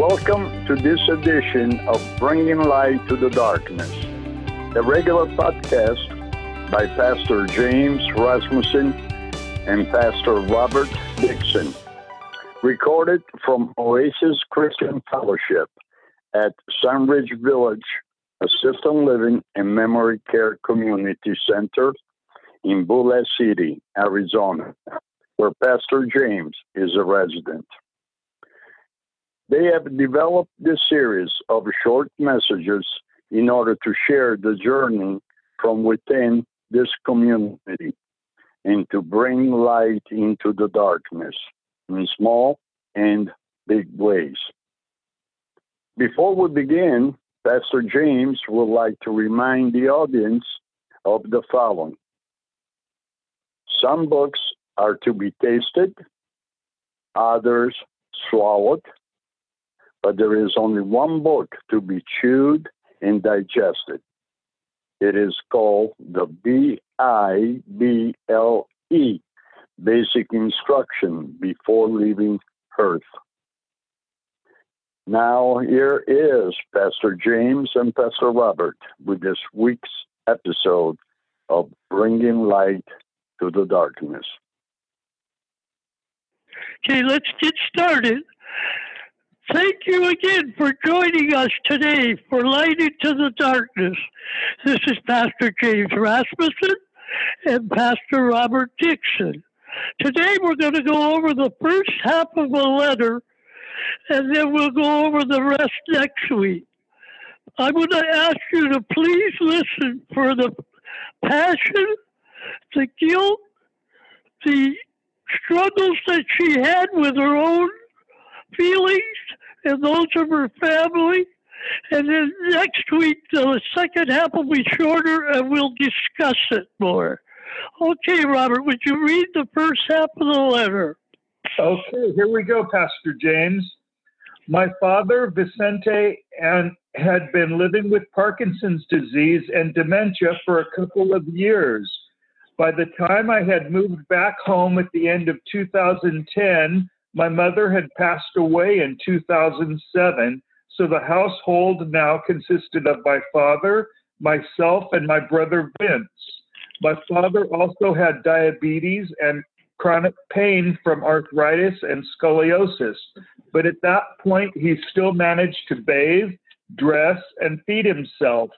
Welcome to this edition of Bringing Light to the Darkness, a regular podcast by Pastor James Rasmussen and Pastor Robert Dixon, recorded from Oasis Christian Fellowship at Sunridge Village Assisted Living and Memory Care Community Center in Boulé City, Arizona, where Pastor James is a resident. They have developed this series of short messages in order to share the journey from within this community and to bring light into the darkness in small and big ways. Before we begin, Pastor James would like to remind the audience of the following. Some books are to be tasted, others swallowed, but there is only one book to be chewed and digested. It is called the B I B L E, Basic Instruction Before Leaving Earth. Now, here is Pastor James and Pastor Robert with this week's episode of Bringing Light to the Darkness. Okay, let's get started. Thank you again for joining us today for Light into the Darkness. This is Pastor James Rasmussen and Pastor Robert Dixon. Today we're going to go over the first half of a letter and then we'll go over the rest next week. I'm going to ask you to please listen for the passion, the guilt, the struggles that she had with her own feelings and those of her family. And then next week, the second half will be shorter and we'll discuss it more. Okay, Robert, would you read the first half of the letter? Okay, here we go, Pastor James. My father, Vicente, and had been living with Parkinson's disease and dementia for a couple of years. By the time I had moved back home at the end of 2010, my mother had passed away in 2007, so the household now consisted of my father, myself, and my brother Vince. My father also had diabetes and chronic pain from arthritis and scoliosis, but at that point he still managed to bathe, dress, and feed himself.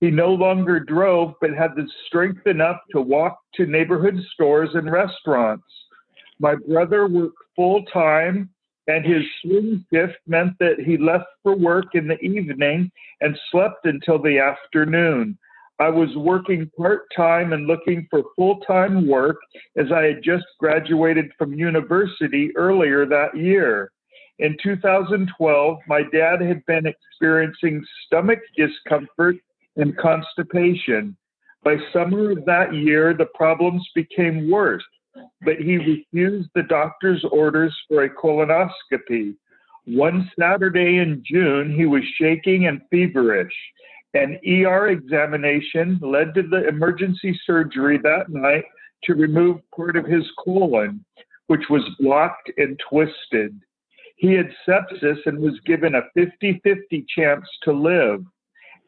He no longer drove, but had the strength enough to walk to neighborhood stores and restaurants. My brother worked full time, and his swing shift meant that he left for work in the evening and slept until the afternoon. I was working part time and looking for full time work as I had just graduated from university earlier that year. In 2012, my dad had been experiencing stomach discomfort and constipation. By summer of that year, the problems became worse but he refused the doctor's orders for a colonoscopy. One Saturday in June, he was shaking and feverish. An ER examination led to the emergency surgery that night to remove part of his colon, which was blocked and twisted. He had sepsis and was given a 50 50 chance to live.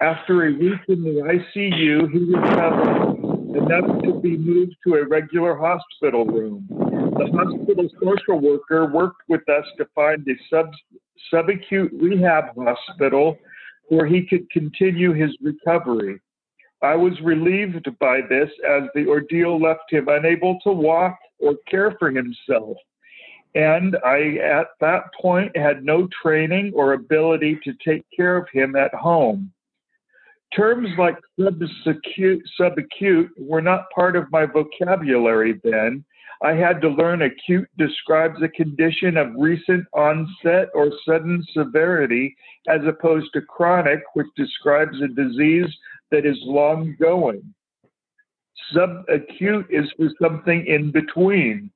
After a week in the ICU, he recovered enough to be moved to a regular hospital room. The hospital social worker worked with us to find a sub, subacute rehab hospital where he could continue his recovery. I was relieved by this as the ordeal left him unable to walk or care for himself. And I, at that point, had no training or ability to take care of him at home. Terms like subacute, were not part of my vocabulary then. I had to learn acute describes a condition of recent onset or sudden severity, as opposed to chronic, which describes a disease that is long going. Subacute is for something in between.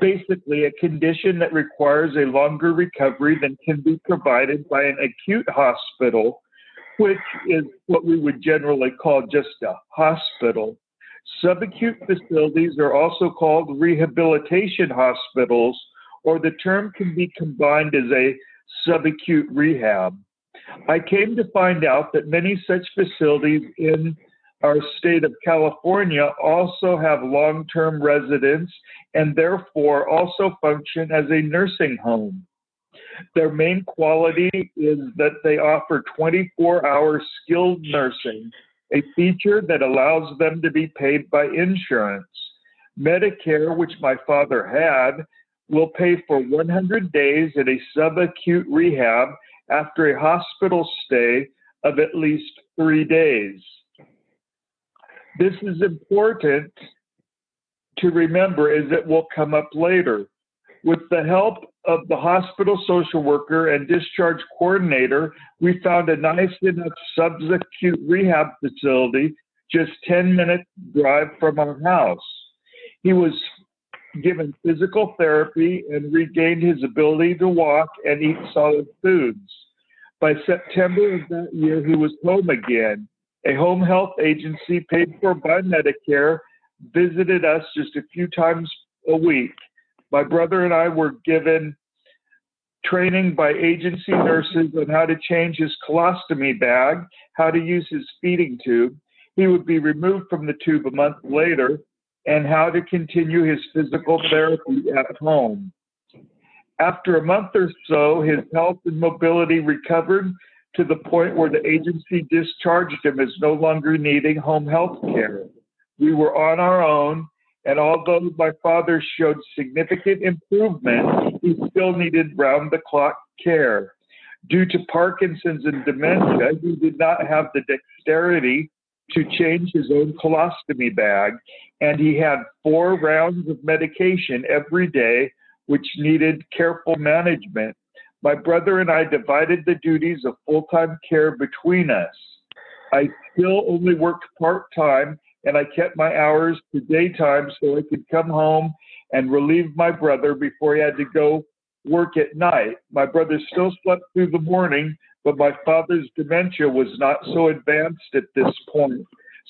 Basically, a condition that requires a longer recovery than can be provided by an acute hospital which is what we would generally call just a hospital. Subacute facilities are also called rehabilitation hospitals, or the term can be combined as a subacute rehab. I came to find out that many such facilities in our state of California also have long term residents and therefore also function as a nursing home. Their main quality is that they offer 24 hour skilled nursing, a feature that allows them to be paid by insurance. Medicare, which my father had, will pay for 100 days at a subacute rehab after a hospital stay of at least three days. This is important to remember as it will come up later. With the help of the hospital social worker and discharge coordinator, we found a nice enough subacute rehab facility just 10 minute drive from our house. He was given physical therapy and regained his ability to walk and eat solid foods. By September of that year, he was home again. A home health agency paid for by Medicare visited us just a few times a week. My brother and I were given training by agency nurses on how to change his colostomy bag, how to use his feeding tube. He would be removed from the tube a month later, and how to continue his physical therapy at home. After a month or so, his health and mobility recovered to the point where the agency discharged him as no longer needing home health care. We were on our own, and although my father showed significant improvement, he still needed round the clock care. Due to Parkinson's and dementia, he did not have the dexterity to change his own colostomy bag, and he had four rounds of medication every day which needed careful management. My brother and I divided the duties of full time care between us. I still only worked part time and I kept my hours to daytime so I could come home and relieve my brother before he had to go work at night. My brother still slept through the morning, but my father's dementia was not so advanced at this point.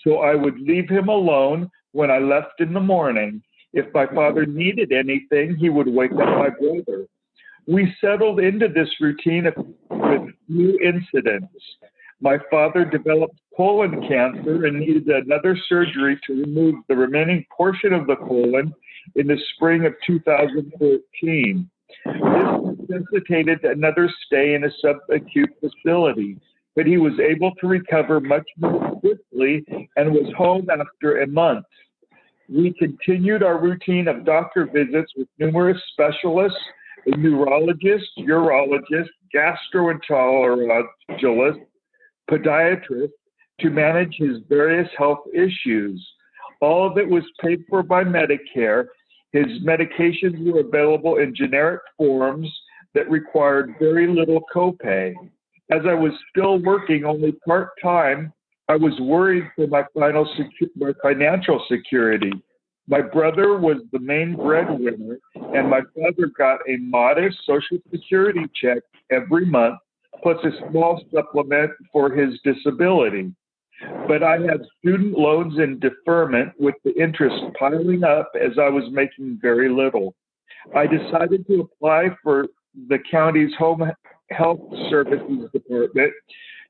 So I would leave him alone when I left in the morning. If my father needed anything, he would wake up my brother. We settled into this routine with few incidents. My father developed colon cancer and needed another surgery to remove the remaining portion of the colon in the spring of 2013. This necessitated another stay in a subacute facility, but he was able to recover much more quickly and was home after a month we continued our routine of doctor visits with numerous specialists, a neurologist, urologist, gastroenterologist, podiatrist to manage his various health issues. All of it was paid for by Medicare. His medications were available in generic forms that required very little copay. As I was still working only part time, I was worried for my, secu- my financial security. My brother was the main breadwinner, and my father got a modest Social Security check every month, plus a small supplement for his disability. But I had student loans in deferment with the interest piling up as I was making very little. I decided to apply for the county's home health services department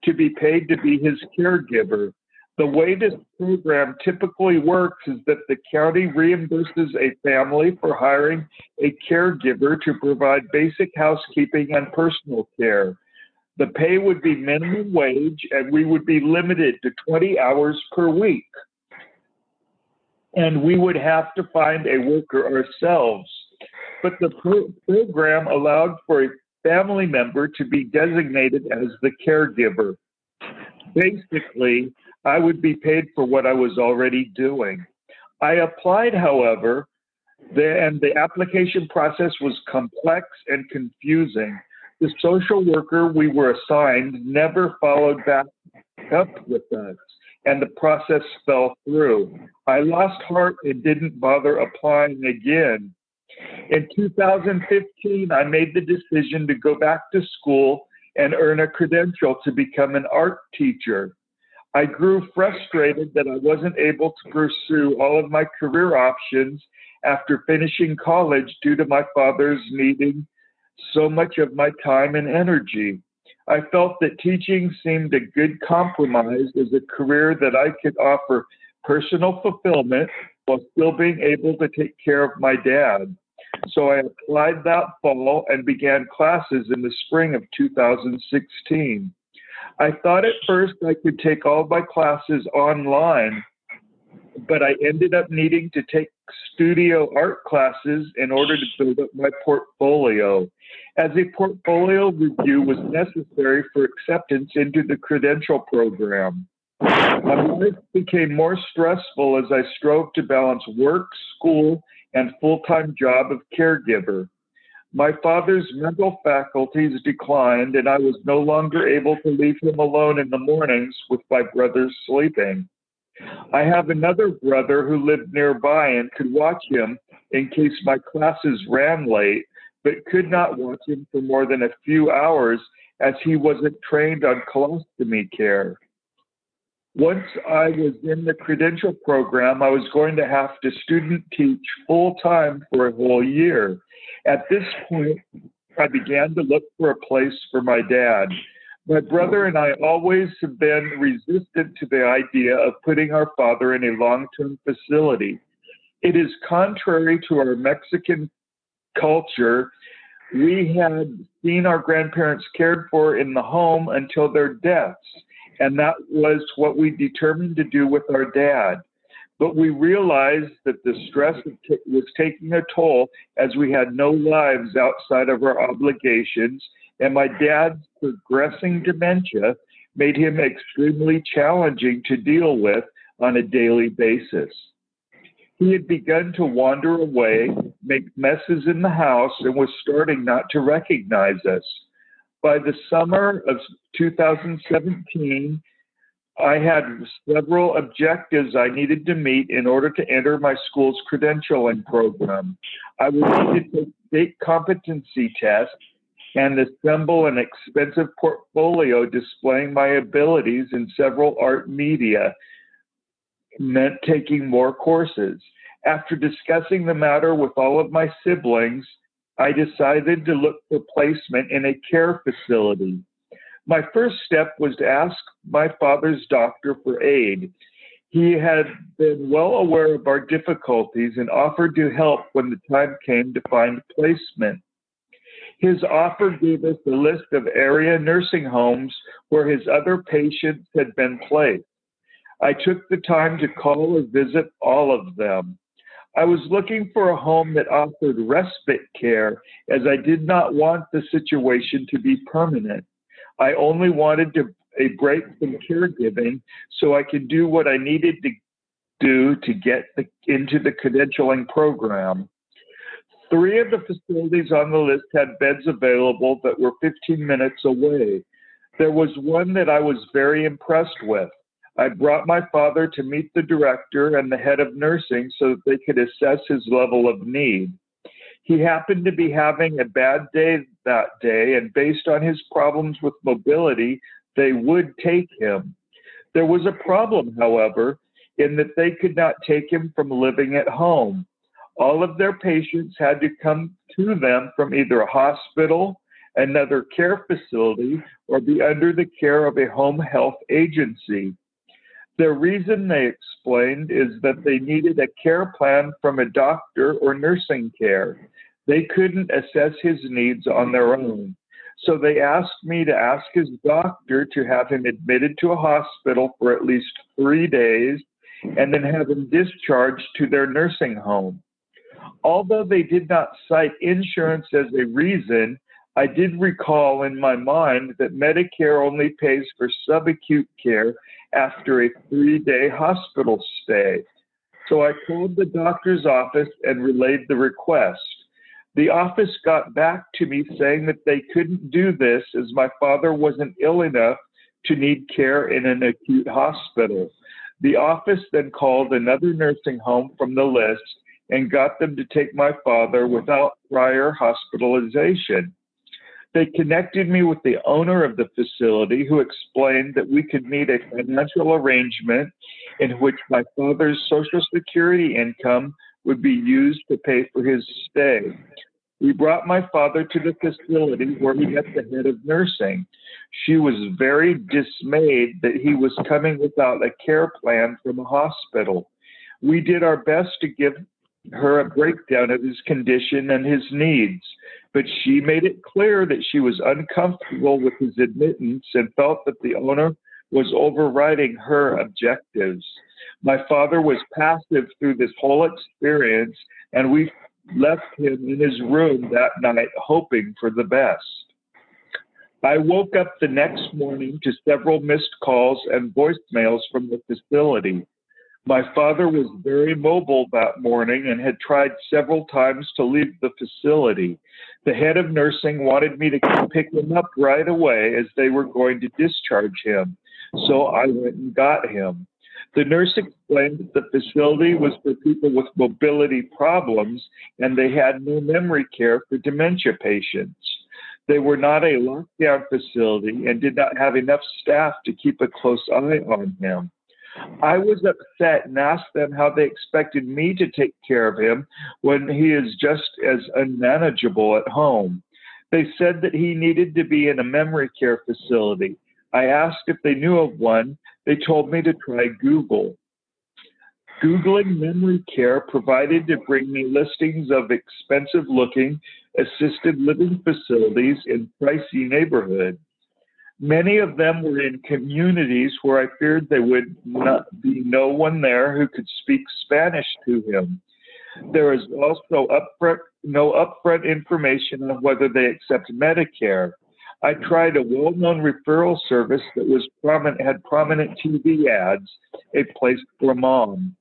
to be paid to be his caregiver. The way this program typically works is that the county reimburses a family for hiring a caregiver to provide basic housekeeping and personal care. The pay would be minimum wage and we would be limited to 20 hours per week. And we would have to find a worker ourselves. But the pro- program allowed for a family member to be designated as the caregiver. Basically, I would be paid for what I was already doing. I applied, however, the, and the application process was complex and confusing. The social worker we were assigned never followed back up with us, and the process fell through. I lost heart and didn't bother applying again. In 2015, I made the decision to go back to school and earn a credential to become an art teacher. I grew frustrated that I wasn't able to pursue all of my career options after finishing college due to my father's needing so much of my time and energy. I felt that teaching seemed a good compromise as a career that I could offer personal fulfillment while still being able to take care of my dad. So I applied that fall and began classes in the spring of 2016. I thought at first I could take all my classes online, but I ended up needing to take studio art classes in order to build up my portfolio, as a portfolio review was necessary for acceptance into the credential program. My life became more stressful as I strove to balance work, school, and full time job of caregiver. My father's mental faculties declined, and I was no longer able to leave him alone in the mornings with my brothers sleeping. I have another brother who lived nearby and could watch him in case my classes ran late, but could not watch him for more than a few hours as he wasn't trained on colostomy care. Once I was in the credential program, I was going to have to student teach full time for a whole year. At this point, I began to look for a place for my dad. My brother and I always have been resistant to the idea of putting our father in a long term facility. It is contrary to our Mexican culture. We had seen our grandparents cared for in the home until their deaths, and that was what we determined to do with our dad. But we realized that the stress was taking a toll as we had no lives outside of our obligations, and my dad's progressing dementia made him extremely challenging to deal with on a daily basis. He had begun to wander away, make messes in the house, and was starting not to recognize us. By the summer of 2017, I had several objectives I needed to meet in order to enter my school's credentialing program. I would need to take state competency tests and assemble an expensive portfolio displaying my abilities in several art media meant taking more courses. After discussing the matter with all of my siblings, I decided to look for placement in a care facility. My first step was to ask my father's doctor for aid. He had been well aware of our difficulties and offered to help when the time came to find placement. His offer gave us a list of area nursing homes where his other patients had been placed. I took the time to call or visit all of them. I was looking for a home that offered respite care as I did not want the situation to be permanent. I only wanted to, a break from caregiving so I could do what I needed to do to get the, into the credentialing program. Three of the facilities on the list had beds available that were 15 minutes away. There was one that I was very impressed with. I brought my father to meet the director and the head of nursing so that they could assess his level of need. He happened to be having a bad day that day, and based on his problems with mobility, they would take him. There was a problem, however, in that they could not take him from living at home. All of their patients had to come to them from either a hospital, another care facility, or be under the care of a home health agency. The reason they explained is that they needed a care plan from a doctor or nursing care. They couldn't assess his needs on their own. So they asked me to ask his doctor to have him admitted to a hospital for at least three days and then have him discharged to their nursing home. Although they did not cite insurance as a reason, I did recall in my mind that Medicare only pays for subacute care after a three day hospital stay. So I called the doctor's office and relayed the request. The office got back to me saying that they couldn't do this as my father wasn't ill enough to need care in an acute hospital. The office then called another nursing home from the list and got them to take my father without prior hospitalization. They connected me with the owner of the facility who explained that we could meet a financial arrangement in which my father's Social Security income would be used to pay for his stay. We brought my father to the facility where he met the head of nursing. She was very dismayed that he was coming without a care plan from a hospital. We did our best to give her a breakdown of his condition and his needs, but she made it clear that she was uncomfortable with his admittance and felt that the owner was overriding her objectives. My father was passive through this whole experience, and we left him in his room that night hoping for the best. I woke up the next morning to several missed calls and voicemails from the facility. My father was very mobile that morning and had tried several times to leave the facility. The head of nursing wanted me to pick him up right away as they were going to discharge him. So I went and got him. The nurse explained that the facility was for people with mobility problems and they had no memory care for dementia patients. They were not a lockdown facility and did not have enough staff to keep a close eye on him. I was upset and asked them how they expected me to take care of him when he is just as unmanageable at home. They said that he needed to be in a memory care facility. I asked if they knew of one. They told me to try Google. Googling memory care provided to bring me listings of expensive looking assisted living facilities in pricey neighborhoods. Many of them were in communities where I feared there would not be no one there who could speak Spanish to him. There is also upfront, no upfront information on whether they accept Medicare. I tried a well-known referral service that was prominent, had prominent TV ads, a place for mom.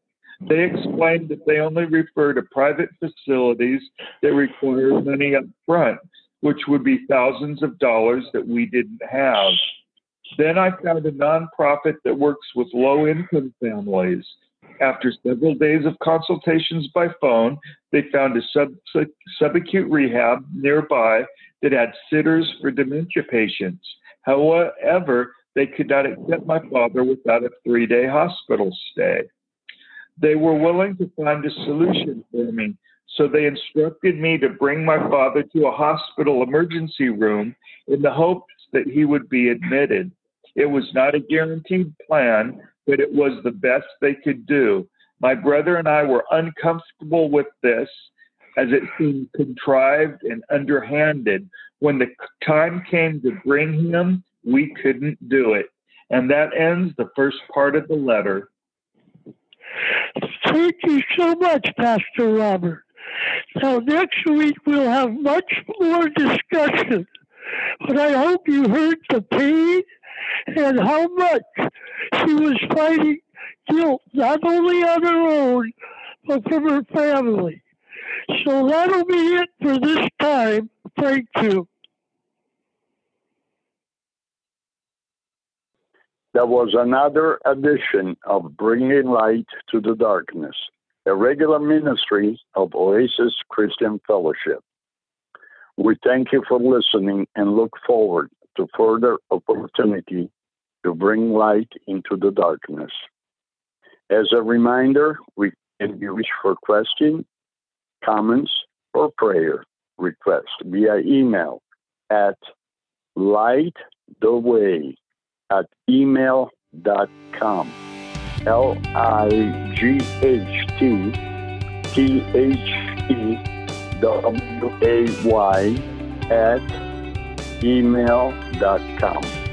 They explained that they only refer to private facilities that require money up front, which would be thousands of dollars that we didn't have. Then I found a nonprofit that works with low income families. After several days of consultations by phone, they found a sub, subacute rehab nearby that had sitters for dementia patients. However, they could not accept my father without a three day hospital stay. They were willing to find a solution for me, so they instructed me to bring my father to a hospital emergency room in the hopes that he would be admitted. It was not a guaranteed plan, but it was the best they could do. My brother and I were uncomfortable with this as it seemed contrived and underhanded. When the time came to bring him, we couldn't do it. And that ends the first part of the letter. Thank you so much, Pastor Robert. Now, next week we'll have much more discussion, but I hope you heard the pain and how much she was fighting guilt, not only on her own, but from her family. So that'll be it for this time. Thank you. That was another edition of Bringing Light to the Darkness, a regular ministry of Oasis Christian Fellowship. We thank you for listening and look forward to further opportunity to bring light into the darkness. As a reminder, we can be reached for questions, comments, or prayer requests via email at lighttheway at email.com. L I G H T T H E W A Y at email.com.